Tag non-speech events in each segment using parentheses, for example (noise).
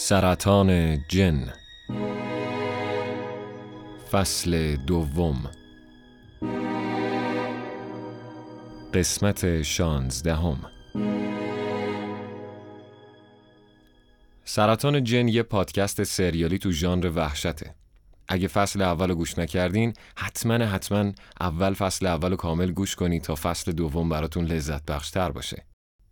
سرطان جن. فصل دوم. قسمت شانزدهم. سرطان جن یه پادکست سریالی تو ژانر وحشته. اگه فصل اول گوش نکردین حتما حتما اول فصل اول کامل گوش کنید تا فصل دوم براتون لذت بخشتر باشه.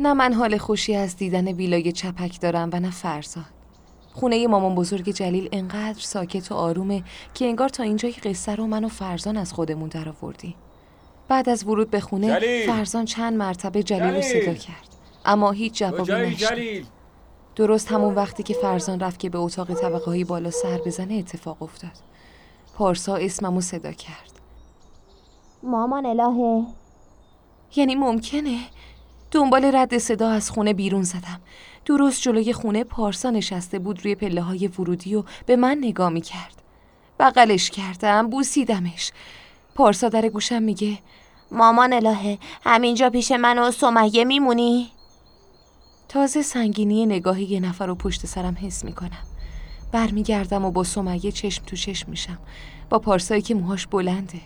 نه من حال خوشی از دیدن ویلای چپک دارم و نه فرزاد. خونه مامان بزرگ جلیل انقدر ساکت و آرومه که انگار تا اینجای قصه رو من و فرزان از خودمون در آوردیم بعد از ورود به خونه جلیل! فرزان چند مرتبه جلیل رو جلیل! صدا کرد. اما هیچ جوابی نشد. درست همون وقتی که فرزان رفت که به اتاق طبقه های بالا سر بزنه اتفاق افتاد. پارسا اسممو صدا کرد. مامان الهه. یعنی ممکنه؟ دنبال رد صدا از خونه بیرون زدم. درست جلوی خونه پارسا نشسته بود روی پله های ورودی و به من نگاه می کرد بغلش کردم بوسیدمش. پارسا در گوشم میگه مامان الهه همینجا پیش من و سمیه میمونی؟ تازه سنگینی نگاه یه نفر رو پشت سرم حس می‌کنم. برمیگردم و با سمیه چشم تو چشم میشم. با پارسایی که موهاش بلنده.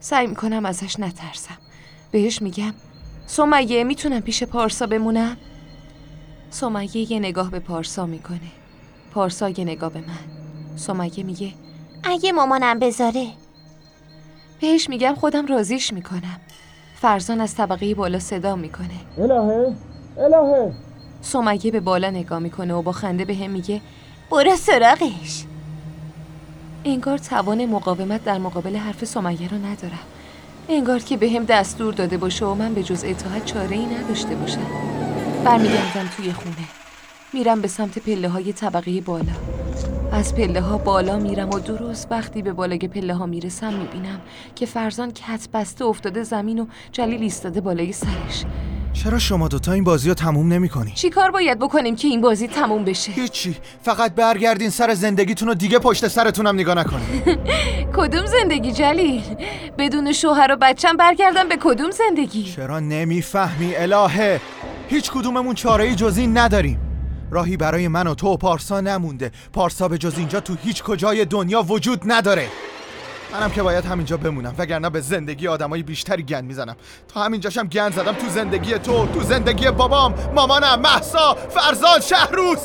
سعی می‌کنم ازش نترسم. بهش میگم سمیه می‌تونم پیش پارسا بمونم؟ سمیه یه نگاه به پارسا می‌کنه. پارسا یه نگاه به من. سمیه میگه اگه مامانم بذاره. بهش میگم خودم رازیش می‌کنم. فرزان از طبقه بالا صدا می‌کنه. الهه الهه. سمیه به بالا نگاه می‌کنه و با خنده به هم میگه برو سراغش. انگار توان مقاومت در مقابل حرف سمیه رو ندارم انگار که به هم دستور داده باشه و من به جز اطاعت چاره ای نداشته باشم. برمیگردم توی خونه. میرم به سمت پله های طبقه بالا. از پله ها بالا میرم و درست وقتی به بالای پله ها می‌رسم می‌بینم که فرزان کت بسته افتاده زمین و جلیل ایستاده بالای سرش. چرا شما دوتا این بازی رو تموم نمی کنی؟ چی کار باید بکنیم که این بازی تموم بشه؟ هیچی. فقط برگردین سر زندگیتون و دیگه پشت سرتونم نگاه نکنین. (laughs) کدوم زندگی جلیل؟ بدون شوهر و بچم برگردم به کدوم زندگی؟ چرا نمی‌فهمی الهه؟ هیچ کدوممون چاره ای جز این نداریم. راهی برای من و تو و پارسا نمونده. پارسا به جز اینجا تو هیچ کجای دنیا وجود نداره. منم که باید همینجا بمونم وگرنه به زندگی آدمای بیشتری گند می‌زنم. تا همینجاشم گند زدم تو زندگی تو تو زندگی بابام مامانم محسا فرزان شهروز.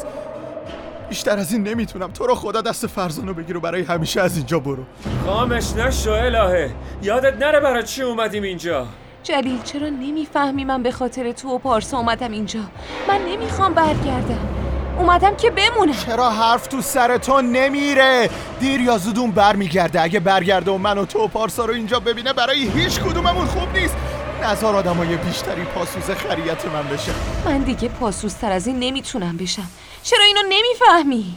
بیشتر از این نمی‌تونم. تو رو خدا دست فرزانو بگیر و برای همیشه از اینجا برو. خامش نشو الهه. یادت نره برای چی اومدیم اینجا؟ جلیل چرا نمی‌فهمی من به خاطر تو و پارسا اومدم اینجا؟ من نمی‌خوام برگردم. اومدم که بمونم. چرا حرف تو سر تو نمیره؟ دیر یا زودون برمیگرده. اگه برگرده و من و تو و پارسا رو اینجا ببینه برای هیچ کدوممون خوب نیست. نظر آدمای بیشتری پاسوز خریت من بشه. من دیگه پاسوزتر از این نمی‌تونم بشم. چرا اینو نمی‌فهمی؟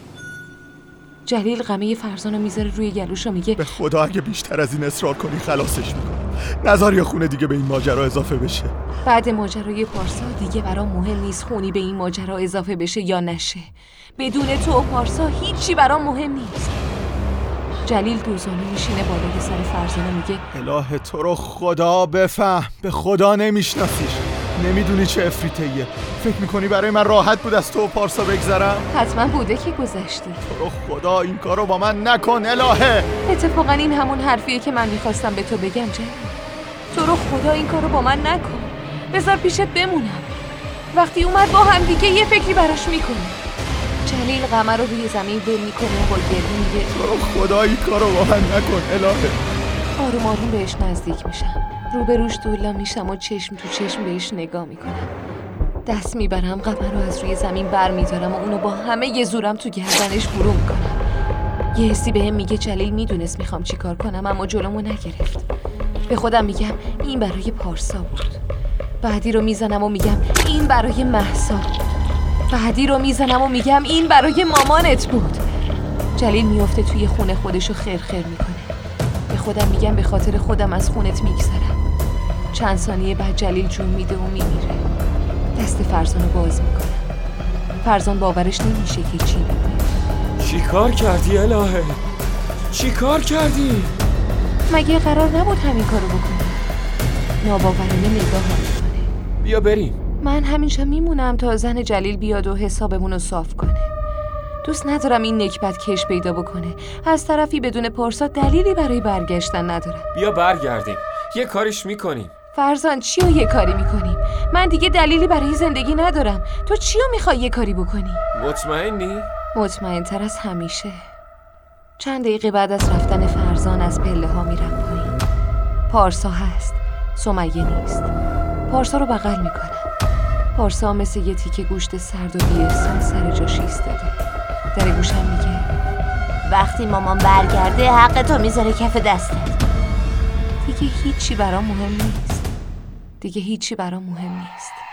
جلیل غمه فرزانو می‌ذاره روی گلوش و میگه به خدا اگه بیشتر از این اصرار کنی خلاصش می‌کنم. نظر یا خونه دیگه به این ماجرا اضافه بشه. بعد ماجرای پارسا دیگه برام مهم نیست خونی به این ماجرا اضافه بشه یا نشه. بدون تو و پارسا هیچی برام مهم نیست. جلیل دوزانه میشینه بالای سر فرزانه میگه اله تو رو خدا بفهم. به خدا نمیشناسیش. نمی‌دونی چه افریتیه فکر می‌کنی برای من راحت بود از تو و پارسا بگذرم؟ حتما بوده که گذشتی. تو رو خدا این کارو با من نکن الهه! اتفاقا این همون حرفیه که من می‌خواستم به تو بگم جلیل تو رو خدا این کارو با من نکن. بذار پیشت بمونم. وقتی اومد با هم دیگه یه فکری براش می‌کنی جلیل قمر رو روی زمین ول می‌کنه و با گریه میگه تو رو خدا این کارو با من نکن الهه! آروم آروم بهش نزدیک میشم. روبروش دولا میشم و چشم تو چشم بهش نگاه می‌کنم. دست می‌برم قمر رو از روی زمین بر میدارم و اونو با همه یه زورم تو گردنش فرو می‌کنم. یه حسی بهم میگه جلیل می‌دونست می‌خوام چیکار کنم اما جلومو نگرفت. به خودم میگم این برای پارسا بود. بعدی رو می‌زنم و میگم این برای محسا. بعدی رو می‌زنم و میگم این برای مامانت بود. جلیل میفته توی خونه خودشو خرخر می‌کنه. به خودم میگم به خاطر خودم از خونت میگذرم. چند ثانیه بعد جلیل جون میده و میمیره. دست فرزان رو باز می‌کنه. فرزان باورش نمیشه که چی چی کار کردی الهه؟ چی کار کردی؟ مگه قرار نبود همین کارو بکنه ناباورانه نگاه می‌کنه. بیا بریم. من همینجا میمونم تا زن جلیل بیاد و حسابمون رو صاف کنه. دوست ندارم این نکبت کش پیدا بکنه. از طرفی بدون پارسا دلیلی برای برگشتن ندارم. بیا برگردیم. یه کاریش می‌کنیم. فرزان چی رو یه کاری می‌کنیم من دیگه دلیلی برای زندگی ندارم. تو چی رو می‌خوای یه کاری بکنی؟ مطمئنی؟ مطمئن تر از همیشه. چند دقیقه بعد از رفتن فرزان از پله ها میرم پایین. پارسا هست. سمیه نیست. پارسا رو بغل می‌کنم. پارسا مثل یه تیکه گوشت سرد و بی‌احساس سر جاش ایستاده. در گوشم میگه وقتی مامان برگرده حق تو می‌ذاره کف دستت. دیگه هیچی برام مهم نیست. دیگه هیچی برام مهم نیست.